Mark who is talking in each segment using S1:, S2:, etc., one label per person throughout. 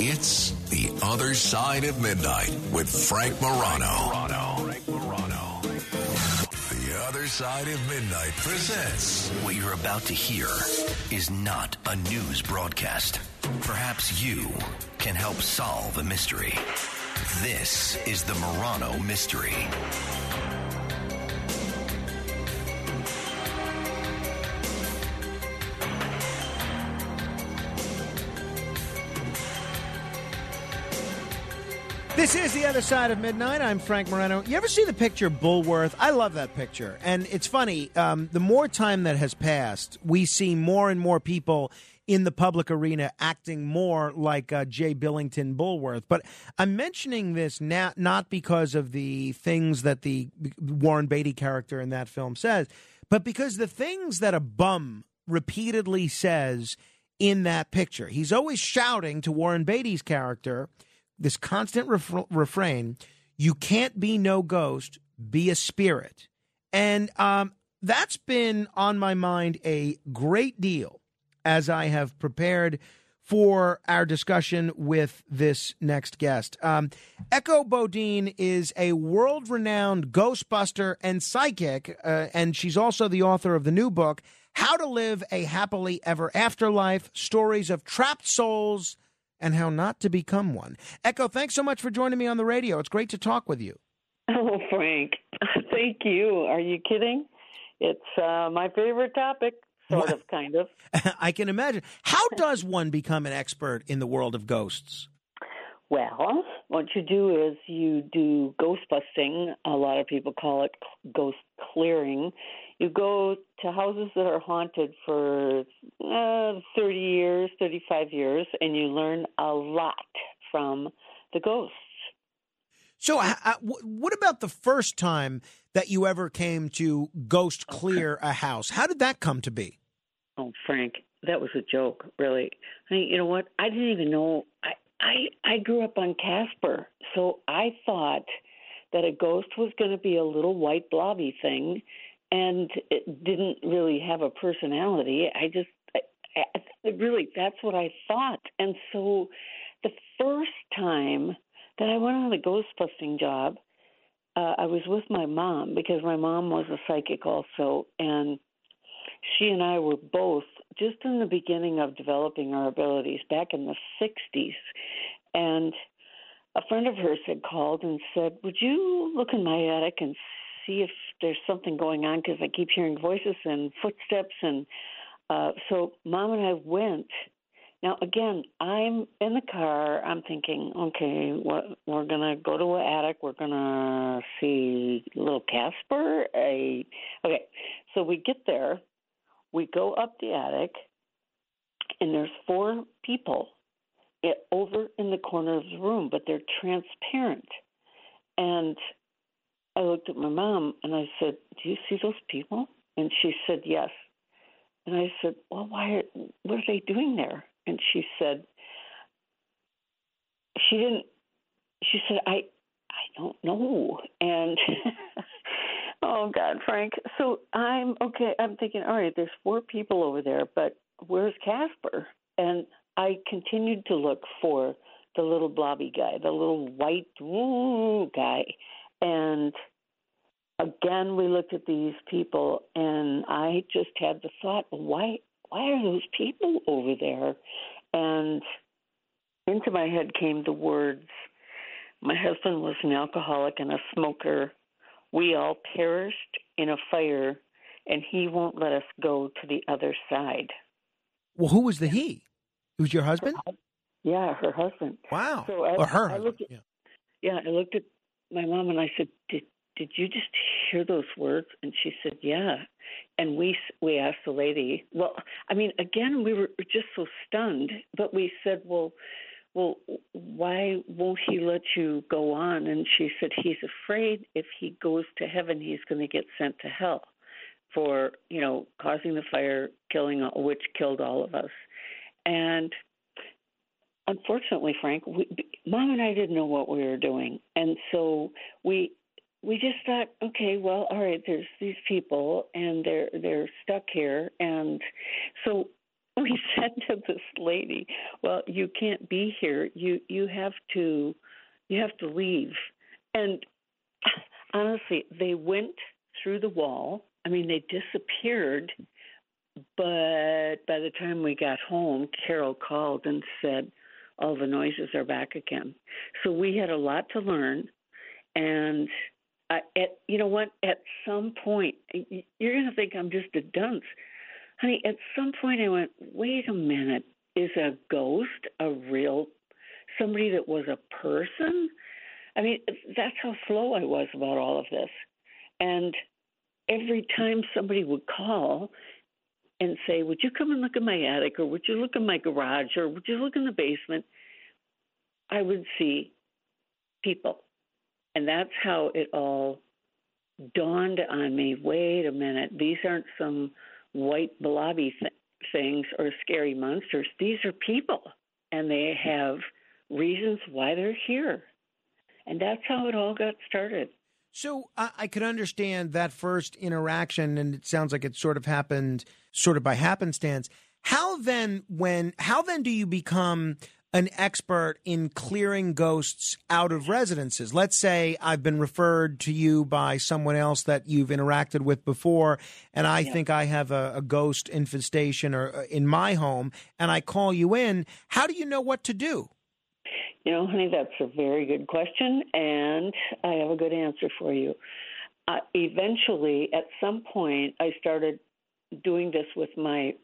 S1: It's The Other Side of Midnight with Frank Morano. The Other Side of Midnight presents.
S2: What you're about to hear is not a news broadcast. Perhaps you can help solve a mystery. This is the Morano Mystery.
S3: This is the other side of midnight. I'm Frank Morano. You ever see the picture Bulworth? I love that picture, and it's funny. Um, the more time that has passed, we see more and more people in the public arena acting more like uh, Jay Billington Bulworth. But I'm mentioning this now, not because of the things that the Warren Beatty character in that film says, but because the things that a bum repeatedly says in that picture. He's always shouting to Warren Beatty's character this constant ref- refrain you can't be no ghost be a spirit. And um, that's been on my mind a great deal as i have prepared for our discussion with this next guest. Um, echo bodine is a world-renowned ghostbuster and psychic uh, and she's also the author of the new book how to live a happily ever after life stories of trapped souls and how not to become one. Echo, thanks so much for joining me on the radio. It's great to talk with you.
S4: Oh, Frank, thank you. Are you kidding? It's uh, my favorite topic, sort of, kind of.
S3: I can imagine. How does one become an expert in the world of ghosts?
S4: Well, what you do is you do ghost busting. A lot of people call it ghost clearing. You go to houses that are haunted for uh, 30 years, 35 years, and you learn a lot from the ghosts.
S3: So, uh, what about the first time that you ever came to ghost clear a house? How did that come to be?
S4: Oh, Frank, that was a joke, really. I mean, you know what? I didn't even know. I I I grew up on Casper, so I thought that a ghost was going to be a little white blobby thing, and it didn't really have a personality. I just I, I, really that's what I thought, and so the first time that I went on a ghost busting job, uh, I was with my mom because my mom was a psychic also, and she and I were both just in the beginning of developing our abilities back in the 60s. And a friend of hers had called and said, Would you look in my attic and see if there's something going on? Because I keep hearing voices and footsteps. And uh, so mom and I went. Now, again, I'm in the car. I'm thinking, okay, what, we're going to go to an attic. We're going to see little Casper. A, okay, so we get there we go up the attic, and there's four people it, over in the corner of the room, but they're transparent. And I looked at my mom and I said, "Do you see those people?" And she said, "Yes." And I said, "Well, why? Are, what are they doing there?" And she said, "She didn't." She said, "I, I don't know." And Oh God, Frank. So I'm okay. I'm thinking, all right, there's four people over there, but where's Casper? And I continued to look for the little blobby guy, the little white guy, and again we looked at these people, and I just had the thought, why? Why are those people over there? And into my head came the words. My husband was an alcoholic and a smoker we all perished in a fire, and he won't let us go to the other side.
S3: Well, who was the he? It was your husband?
S4: Yeah, her husband.
S3: Wow.
S4: So I,
S3: or her
S4: I
S3: husband.
S4: Looked at, yeah. yeah, I looked at my mom and I said, "Did did you just hear those words?" And she said, "Yeah." And we we asked the lady. Well, I mean, again, we were just so stunned, but we said, "Well, well, why won't he let you go on? And she said, he's afraid if he goes to heaven, he's going to get sent to hell for, you know, causing the fire, killing, which killed all of us. And unfortunately, Frank, we, mom and I didn't know what we were doing. And so we, we just thought, okay, well, all right, there's these people and they're, they're stuck here. And so we said to this lady, "Well, you can't be here. You you have to you have to leave." And honestly, they went through the wall. I mean, they disappeared. But by the time we got home, Carol called and said, all the noises are back again. So we had a lot to learn. And at, you know what? At some point, you're going to think I'm just a dunce. Honey, at some point I went, wait a minute. Is a ghost a real somebody that was a person? I mean, that's how slow I was about all of this. And every time somebody would call and say, Would you come and look in my attic, or would you look in my garage, or would you look in the basement? I would see people. And that's how it all dawned on me wait a minute, these aren't some white blobby th- things or scary monsters. These are people, and they have reasons why they're here. And that's how it all got started.
S3: So I, I could understand that first interaction, and it sounds like it sort of happened sort of by happenstance. How then, when how then do you become an expert in clearing ghosts out of residences. Let's say I've been referred to you by someone else that you've interacted with before, and I yeah. think I have a, a, ghost infestation or uh, in my home, and I call you in. How do you know what to do?
S4: You know, honey, that's a very good question, and I have a good answer for you. Uh, eventually, at some point, I started doing this with my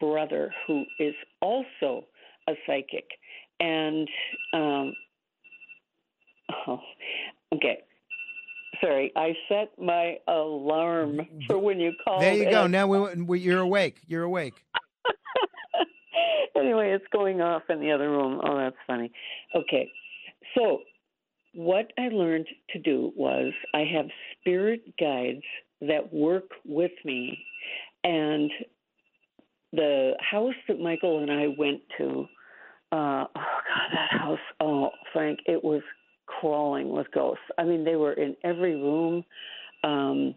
S4: brother, who is also a psychic. And, um, oh, okay. Sorry, I set my alarm for when you call.
S3: There you go. Now we, we, you're awake. You're awake.
S4: anyway, it's going off in the other room. Oh, that's funny. Okay. So, what I learned to do was I have spirit guides that work with me. And the house that Michael and I went to, uh, oh God, that house, oh, Frank, it was crawling with ghosts. I mean, they were in every room. Um,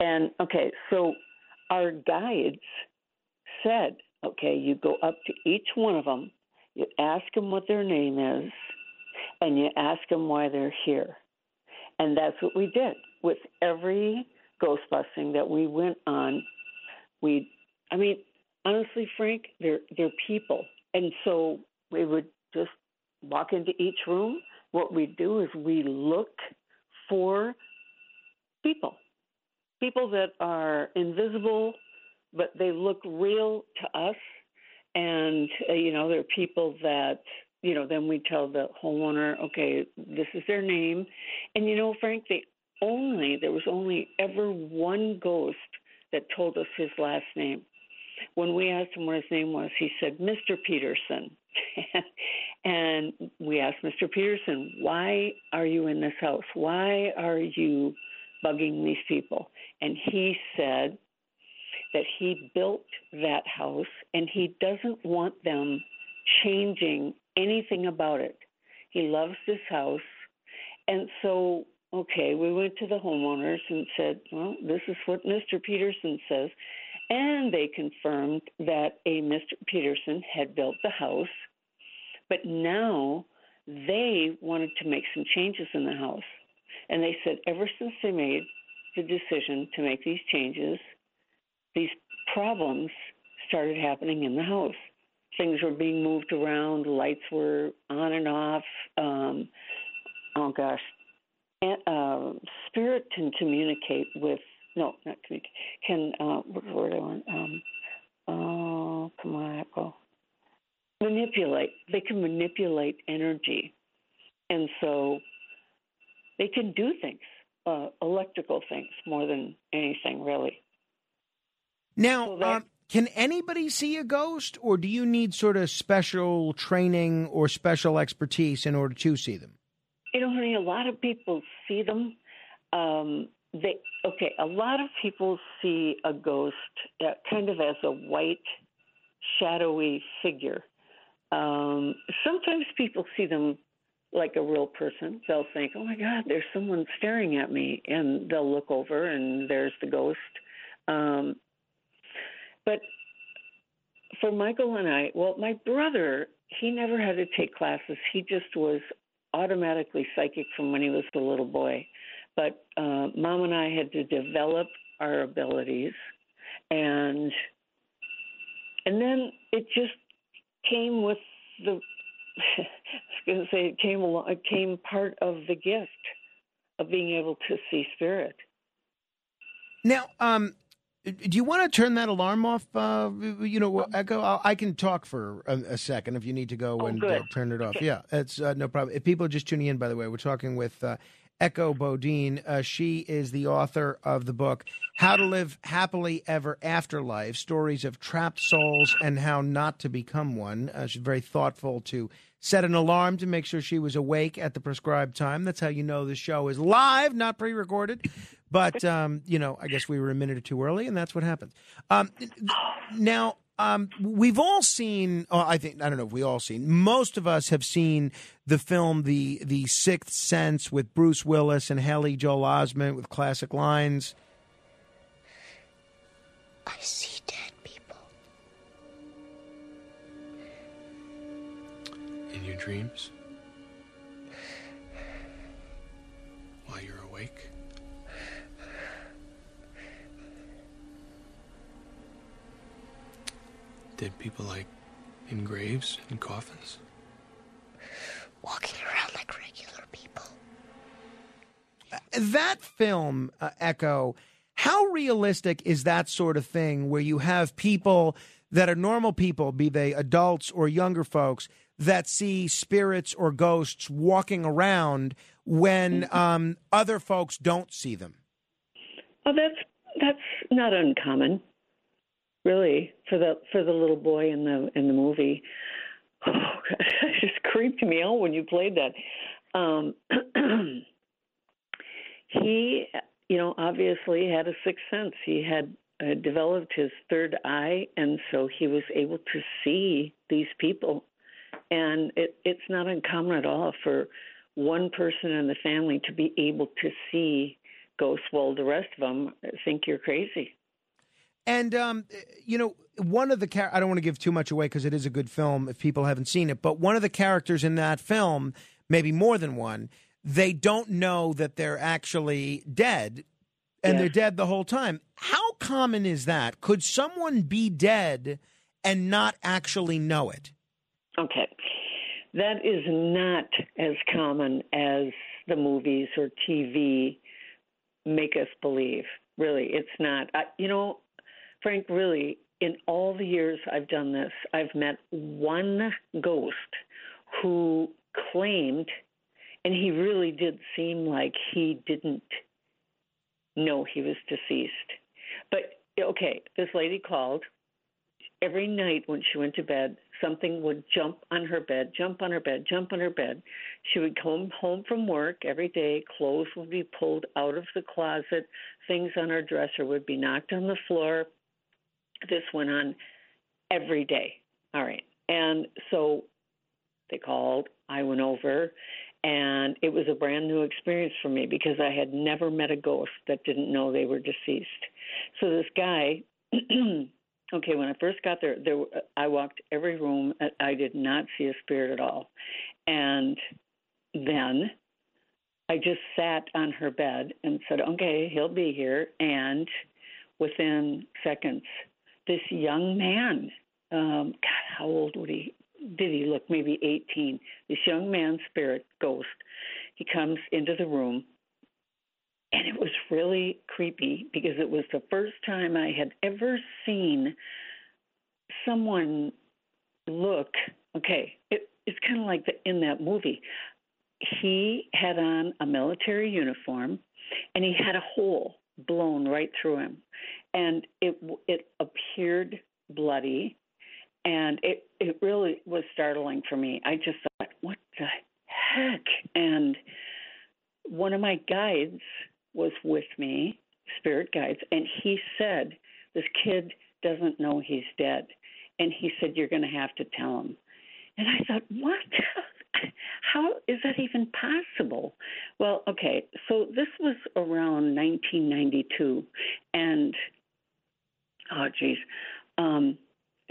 S4: and okay, so our guides said Okay, you go up to each one of them, you ask them what their name is, and you ask them why they're here. And that's what we did with every ghost busting that we went on. We, I mean, honestly, Frank, they're they're people, and so we would just walk into each room. What we do is we look for people, people that are invisible but they look real to us. And, uh, you know, there are people that, you know, then we tell the homeowner, okay, this is their name. And, you know, Frank, they only, there was only ever one ghost that told us his last name. When we asked him what his name was, he said, Mr. Peterson. and we asked Mr. Peterson, why are you in this house? Why are you bugging these people? And he said, that he built that house and he doesn't want them changing anything about it. He loves this house. And so, okay, we went to the homeowners and said, well, this is what Mr. Peterson says. And they confirmed that a Mr. Peterson had built the house, but now they wanted to make some changes in the house. And they said, ever since they made the decision to make these changes, these problems started happening in the house. Things were being moved around, lights were on and off. Um, oh gosh, uh, spirit can communicate with no, not communicate. Can uh, what word I want? Um, oh, come on, Apple. Manipulate. They can manipulate energy, and so they can do things, uh, electrical things more than anything, really.
S3: Now, um, can anybody see a ghost, or do you need sort of special training or special expertise in order to see them?
S4: You know, honey, a lot of people see them. Um, they okay. A lot of people see a ghost uh, kind of as a white, shadowy figure. Um, sometimes people see them like a real person. They'll think, "Oh my God, there's someone staring at me," and they'll look over, and there's the ghost. Um, but for Michael and I, well, my brother, he never had to take classes. He just was automatically psychic from when he was a little boy. But uh, mom and I had to develop our abilities, and and then it just came with the. I was going to say it came along. It came part of the gift of being able to see spirit.
S3: Now, um, do you want to turn that alarm off? Uh, you know, Echo. I'll, i can talk for a, a, second if you need to go
S4: oh,
S3: and uh, turn it off. Okay. Yeah, it's uh, no problem. If people are just tuning in, by the way, we're talking with uh, Echo Bodine. Uh, she is the author of the book "How to Live Happily Ever After Life: Stories of Trapped Souls and How Not to Become One." Uh, she's very thoughtful to set an alarm to make sure she was awake at the prescribed time. That's how you know the show is live, not pre-recorded. But um, you know, I guess we were a minute or two early, and that's what happens. Um, now, um, we've all seen. Oh, I think I don't know if we all seen. Most of us have seen the film the the Sixth Sense with Bruce Willis and Haley Joel Osment with classic lines.
S5: I see dead people
S6: in your dreams Dead people like in graves, and coffins?
S5: Walking around like regular people.
S3: That film, uh, Echo, how realistic is that sort of thing where you have people that are normal people, be they adults or younger folks, that see spirits or ghosts walking around when mm-hmm. um, other folks don't see them?
S4: Oh, that's that's not uncommon really for the for the little boy in the in the movie. Oh, it just creeped me out when you played that. Um, he, you know, obviously had a sixth sense. He had uh, developed his third eye, and so he was able to see these people. And it, it's not uncommon at all for one person in the family to be able to see ghosts while the rest of them think you're crazy.
S3: And um, you know, one of the char- I don't want to give too much away because it is a good film if people haven't seen it. But one of the characters in that film, maybe more than one, they don't know that they're actually dead, and they're dead the whole time. How common is that? Could someone be dead and not actually know it?
S4: Okay, that is not as common as the movies or TV make us believe. Really, it's not. I, you know, Frank, really, in all the years I've done this, I've met one ghost who claimed, and he really did seem like he didn't know he was deceased. But okay, this lady called. Every night when she went to bed, something would jump on her bed, jump on her bed, jump on her bed. She would come home from work every day, clothes would be pulled out of the closet, things on her dresser would be knocked on the floor, this went on every day. All right. And so they called, I went over, and it was a brand new experience for me because I had never met a ghost that didn't know they were deceased. So this guy, okay, when I first got there, there I walked every room. I did not see a spirit at all, and then I just sat on her bed and said, "Okay, he'll be here." And within seconds, this young man. Um, God, how old would he? Did he look maybe 18? This young man, spirit ghost. He comes into the room, and it was really creepy because it was the first time I had ever seen someone look. Okay, it, it's kind of like the, in that movie. He had on a military uniform, and he had a hole blown right through him, and it it appeared bloody, and it it really was startling for me. I just thought, what the heck? And one of my guides was with me, spirit guides, and he said, this kid doesn't know he's dead, and he said you're going to have to tell him. And I thought, what? How is that even possible? Well, okay, so this was around 1992, and oh, geez, um,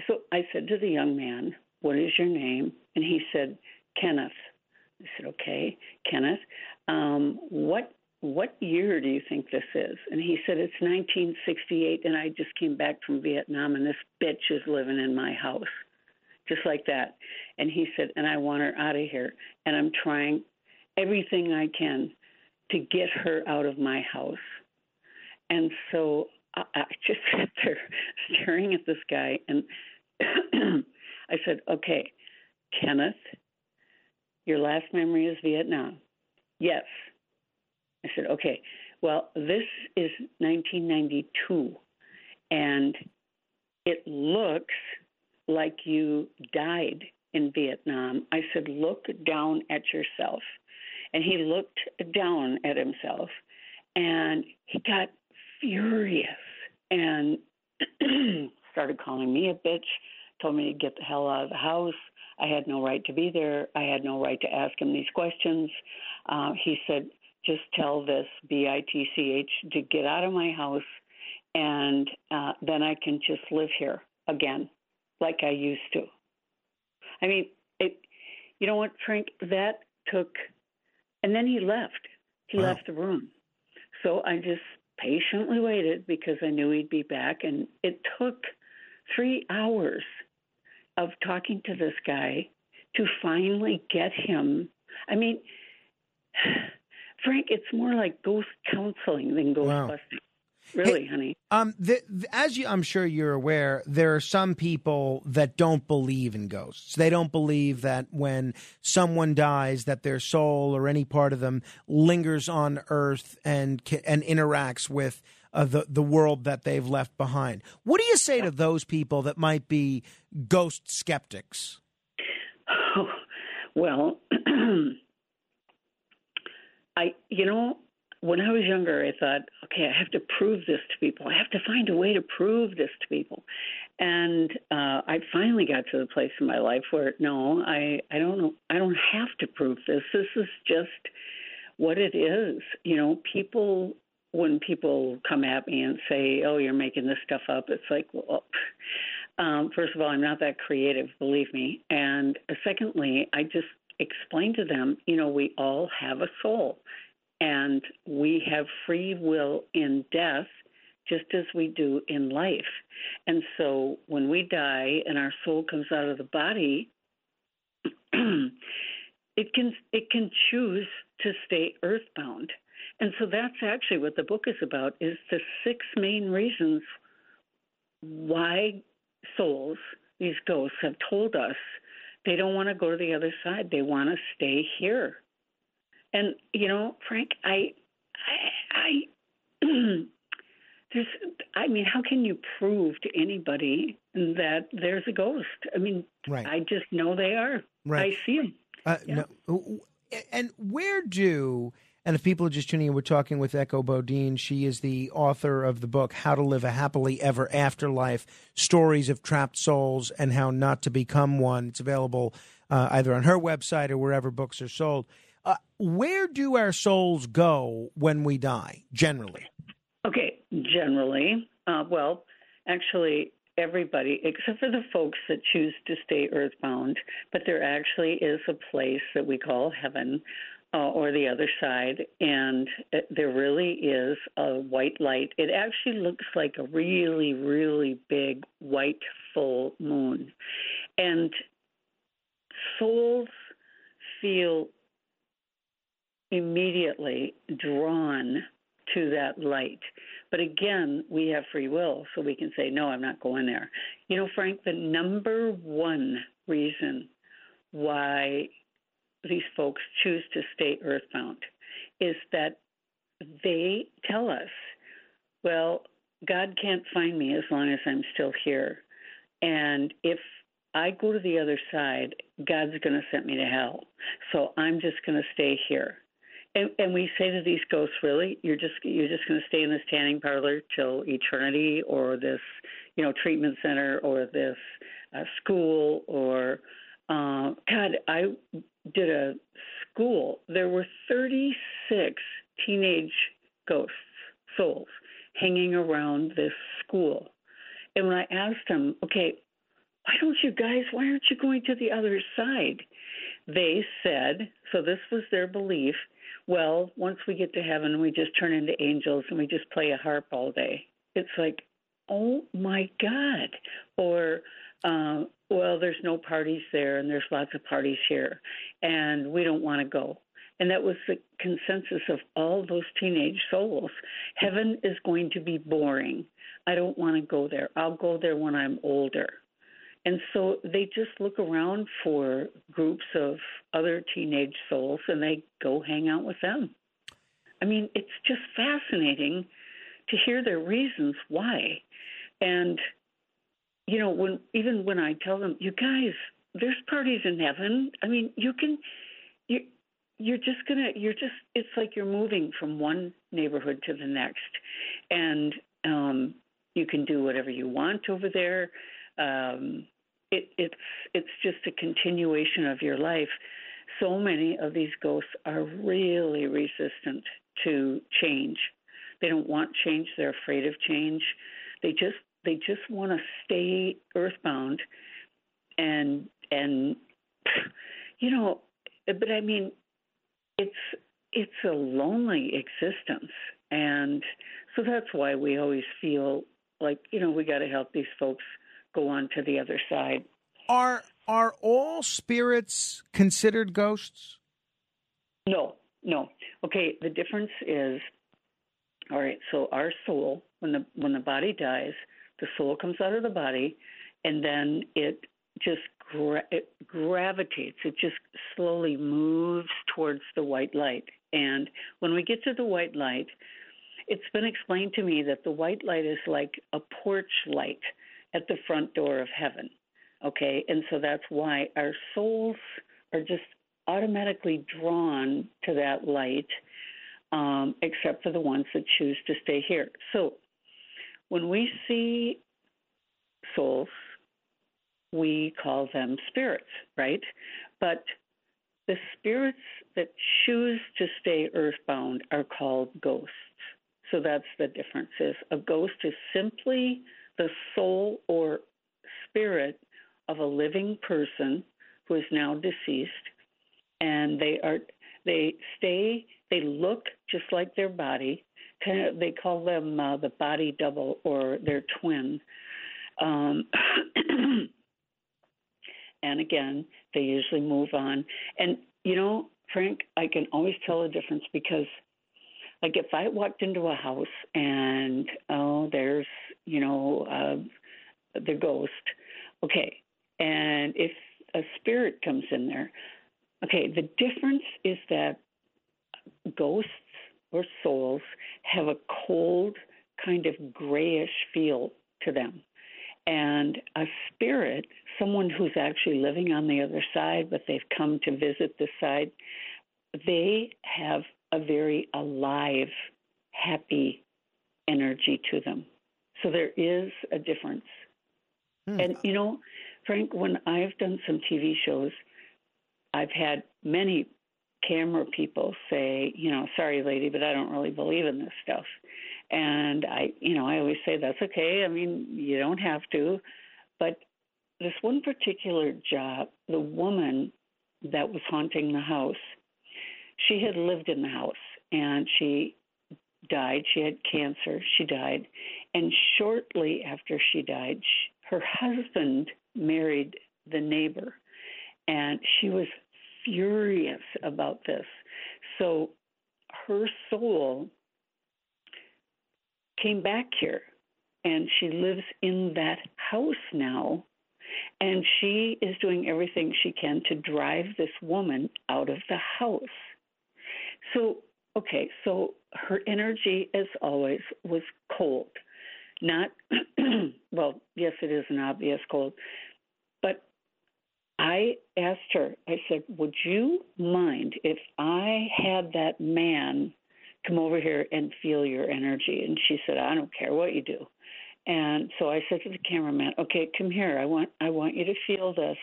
S4: so I said to the young man, What is your name? And he said, Kenneth. I said, Okay, Kenneth. Um, what what year do you think this is? And he said, It's 1968, and I just came back from Vietnam, and this bitch is living in my house. Just like that. And he said, And I want her out of here. And I'm trying everything I can to get her out of my house. And so I, I just sat there staring at this guy, and I said, Okay, Kenneth, your last memory is Vietnam. Yes. I said, okay, well, this is 1992, and it looks like you died in Vietnam. I said, look down at yourself. And he looked down at himself, and he got furious and started calling me a bitch, told me to get the hell out of the house. I had no right to be there. I had no right to ask him these questions. Uh, he said, just tell this B I T C H to get out of my house, and uh, then I can just live here again, like I used to. I mean, it. You know what, Frank? That took, and then he left. He
S3: Wow.
S4: left the room. So I just patiently waited because I knew he'd be back, and it took three hours of talking to this guy to finally get him. I mean, Frank, it's more like ghost counseling than ghost
S3: Wow.
S4: busting. Really, honey.
S3: Um, the, the- as you, I'm sure you're aware, there are some people that don't believe in ghosts. They don't believe that when someone dies, that their soul or any part of them lingers on Earth and and interacts with uh, the the world that they've left behind. What do you say to those people that might be ghost skeptics?
S4: well, I, you know, when I was younger, I thought, okay, I have to prove this to people. I have to find a way to prove this to people. And uh, I finally got to the place in my life where no, I, I don't know, I don't have to prove this. This is just what it is. You know, people when people come at me and say, "Oh, you're making this stuff up," it's like, well, um, first of all, I'm not that creative, believe me. And secondly, I just explain to them, you know, we all have a soul, and we have free will in death, just as we do in life. And so, when we die and our soul comes out of the body. it can it can choose to stay earthbound and so that's actually what the book is about is the six main reasons why souls these ghosts have told us they don't want to go to the other side they want to stay here and you know frank i i, I there's i mean how can you prove to anybody that there's a ghost i mean
S3: Right.
S4: i just know they are
S3: Right.
S4: i see them
S3: Uh, No. And where do and if people are just tuning in, we're talking with Echo Bodine. She is the author of the book "How to Live a Happily Ever After Life: Stories of Trapped Souls and How Not to Become One." It's available uh, either on her website or wherever books are sold. Uh, where do our souls go when we die? Generally,
S4: Okay, generally, uh, well, actually, everybody except for the folks that choose to stay earthbound, but there actually is a place that we call heaven. Uh, or the other side, and it, there really is a white light. It actually looks like a really, really big white full moon. And souls feel immediately drawn to that light. But again, we have free will, so we can say, no, I'm not going there. You know, Frank, the number one reason why these folks choose to stay earthbound is that they tell us, well, God can't find me as long as I'm still here. And if I go to the other side, God's going to send me to hell. So I'm just going to stay here. And, and we say to these ghosts, really, you're just you're just going to stay in this tanning parlor till eternity, or this, you know, treatment center, or this uh, school, or uh, God, I did a school. There were 36 teenage ghosts, souls, hanging around this school. And when I asked them, okay, why don't you guys, why aren't you going to the other side? They said, so this was their belief, well, once we get to heaven, we just turn into angels and we just play a harp all day. It's like, oh my God. Or, uh, well, there's no parties there and there's lots of parties here and we don't want to go. And that was the consensus of all those teenage souls. Heaven is going to be boring. I don't want to go there. I'll go there when I'm older. And so they just look around for groups of other teenage souls and they go hang out with them. I mean, it's just fascinating to hear their reasons why. And you know, when even when I tell them, "You guys, there's parties in heaven." I mean, you can you you're just to you're just it's like you're moving from one neighborhood to the next. And um you can do whatever you want over there. Um it, it's it's just a continuation of your life. So many of these ghosts are really resistant to change. They don't want change. They're afraid of change. They just they just want to stay earthbound, and and you know, but I mean, it's it's a lonely existence, and so that's why we always feel like you know we got to help these folks go on to the other side.
S3: Are are all spirits considered ghosts?
S4: No, no. Okay, the difference is all right, so our soul when the when the body dies, the soul comes out of the body and then it just gra- it gravitates, it just slowly moves towards the white light. And when we get to the white light, it's been explained to me that the white light is like a porch light at the front door of heaven. Okay, and so that's why our souls are just automatically drawn to that light, um, except for the ones that choose to stay here. So when we see souls, we call them spirits, right? But the spirits that choose to stay earthbound are called ghosts. So that's the difference is a ghost is simply the soul or spirit of a living person who is now deceased and they are they stay they look just like their body. Kind of they call them uh, the body double or their twin. Um, and again they usually move on. And you know frank i can always tell a difference because like if i walked into a house and oh there's you know uh, the ghost okay and if a spirit comes in there, okay, the difference is that ghosts or souls have a cold, kind of grayish feel to them. And a spirit, someone who's actually living on the other side, but they've come to visit this side, they have a very alive, happy energy to them. So there is a difference. Hmm. And, you know, Frank, when I've done some TV shows, I've had many camera people say, you know, sorry, lady, but I don't really believe in this stuff. And I, you know, I always say that's okay. I mean, you don't have to. But this one particular job, the woman that was haunting the house, she had lived in the house and she died. She had cancer. She died. And shortly after she died, she, her husband married the neighbor, and she was furious about this. So her soul came back here, and she lives in that house now. And she is doing everything she can to drive this woman out of the house. So, okay, so her energy, as always, was cold. Not, well, yes, it is an obvious cold, but I asked her, I said, Would you mind if I had that man come over here and feel your energy? And she said, I don't care what you do. And so I said to the cameraman, Okay, come here. I want I want you to feel this.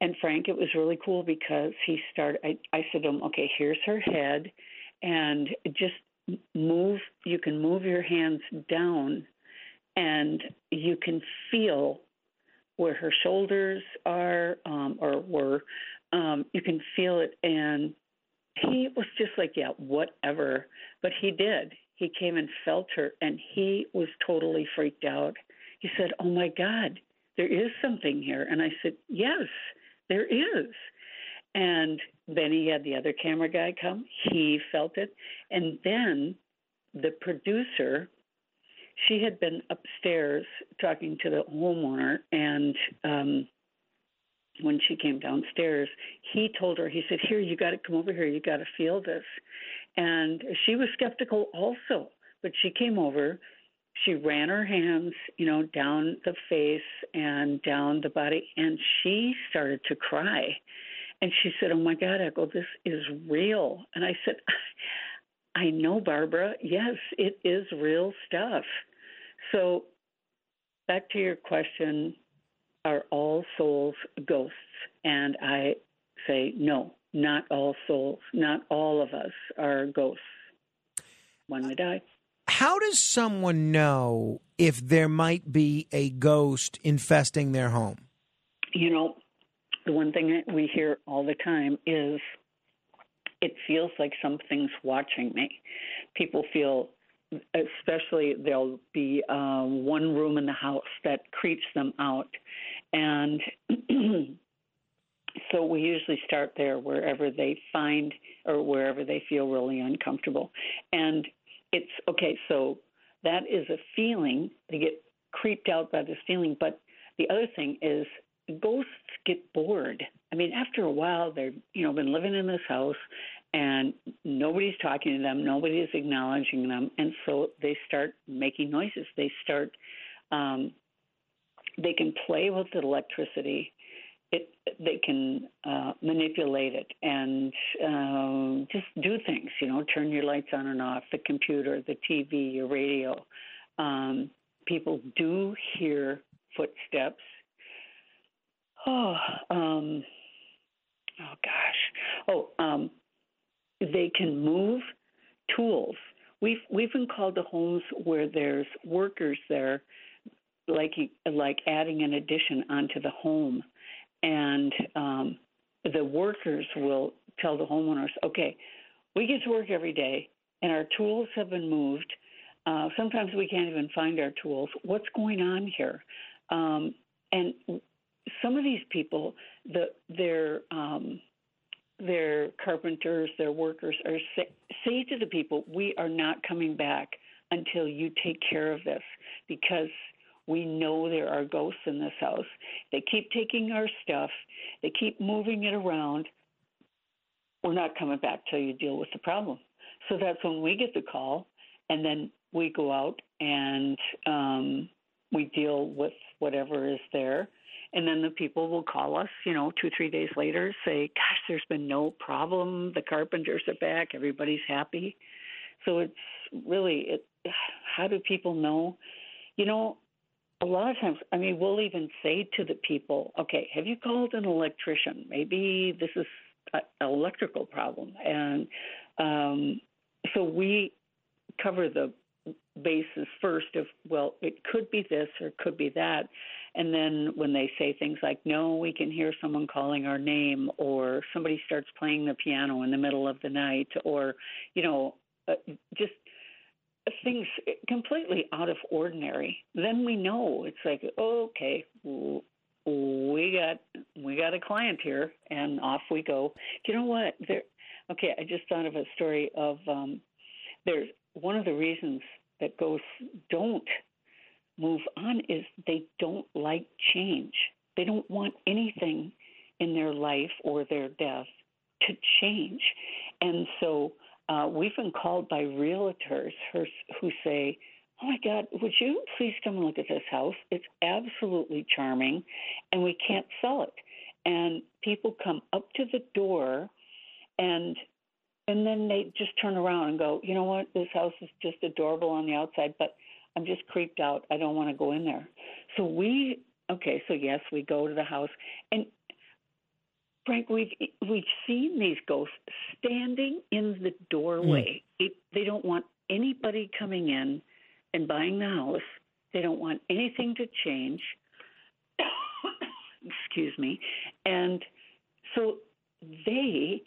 S4: And Frank, it was really cool because he started I, I said to him, Okay, here's her head and just move you can move your hands down and you can feel where her shoulders are um, or were. Um, you can feel it, and he was just like, yeah, whatever. But he did. He came and felt her, and he was totally freaked out. He said, "Oh my God, there is something here," and I said, "Yes, there is." And then he had the other camera guy come. He felt it, and then the producer she had been upstairs talking to the homeowner. And um when she came downstairs he told her he said here you got to come over here. You got to feel this. And she was skeptical also but she came over. She ran her hands you know down the face and down the body and she started to cry and she said oh my god echo this is real and i said I know, Barbara. Yes, it is real stuff. So, back to your question are all souls ghosts? And I say, no, not all souls, not all of us are ghosts when we die.
S3: How does someone know if there might be a ghost infesting their home?
S4: You know, the one thing we hear all the time is it feels like something's watching me. People feel, especially, there'll be uh, one room in the house that creeps them out. And so we usually start there wherever they find or wherever they feel really uncomfortable. And it's okay, so that is a feeling. They get creeped out by this feeling. But the other thing is ghosts get bored. I mean, after a while, they've you know been living in this house, and nobody's talking to them, nobody's acknowledging them, and so they start making noises. They start, um, they can play with the electricity. It, they can uh, manipulate it and um, just do things. You know, turn your lights on and off, the computer, the TV, your radio. Um, people do hear footsteps Oh, um, oh gosh. Oh, um, they can move tools. We've we've been called to homes where there's workers there, like like adding an addition onto the home, and um, the workers will tell the homeowners, okay, we get to work every day, and our tools have been moved. Uh, sometimes we can't even find our tools. What's going on here? Um, and some of these people, the their um, their carpenters, their workers are say, say to the people, "We are not coming back until you take care of this," because we know there are ghosts in this house. They keep taking our stuff. They keep moving it around. We're not coming back till you deal with the problem. So that's when we get the call, and then we go out and um, we deal with whatever is there and then the people will call us, you know, two, three days later, say, gosh, there's been no problem. The carpenters are back. Everybody's happy. So it's really, it, how do people know? You know, a lot of times, I mean, we'll even say to the people, okay, have you called an electrician? Maybe this is an electrical problem. And um, so we cover the basis first of, well, it could be this or it could be that. And then when they say things like, no, we can hear someone calling our name, or somebody starts playing the piano in the middle of the night, or, you know, uh, just things completely out of ordinary, then we know it's like, okay, we got we got a client here, and off we go. You know what? There. Okay, I just thought of a story of um, there's one of the reasons that ghosts don't move on is they don't like change. They don't want anything in their life or their death to change. And so uh, we've been called by realtors who say, Oh my God, would you please come and look at this house? It's absolutely charming, and we can't sell it. And people come up to the door and and then they just turn around and go, you know what, this house is just adorable on the outside, but I'm just creeped out. I don't want to go in there. So we okay, so yes, we go to the house and Frank, we've we've seen these ghosts standing in the doorway. Mm. It, they don't want anybody coming in and buying the house. They don't want anything to change. excuse me. And so they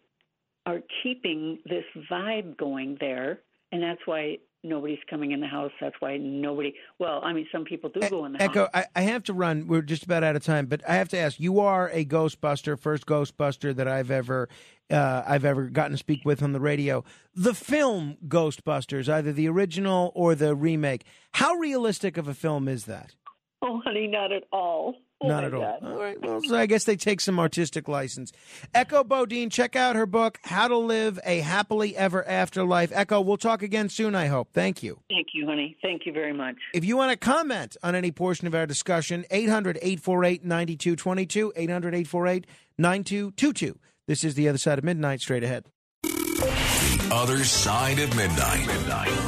S4: are keeping this vibe going there, and that's why nobody's coming in the house. That's why nobody. Well, I mean, some people do go in the
S3: Echo,
S4: house.
S3: I, I have to run. We're just about out of time, but I have to ask. You are a Ghostbuster, first Ghostbuster that I've ever, uh, I've ever gotten to speak with on the radio. The film Ghostbusters, either the original or the remake. How realistic of a film is that?
S4: Oh, honey, not at all.
S3: Not at all.
S4: God.
S3: All right. Well, so I guess they take some artistic license. Echo Bodine, check out her book, How to Live a Happily Ever Afterlife. Echo, we'll talk again soon, I hope. Thank you.
S4: Thank you, honey. Thank you very much.
S3: If you want to comment on any portion of our discussion, 800 848 9222, 800 848 9222. This is The Other Side of Midnight, straight ahead.
S1: The Other Side of Midnight. Midnight.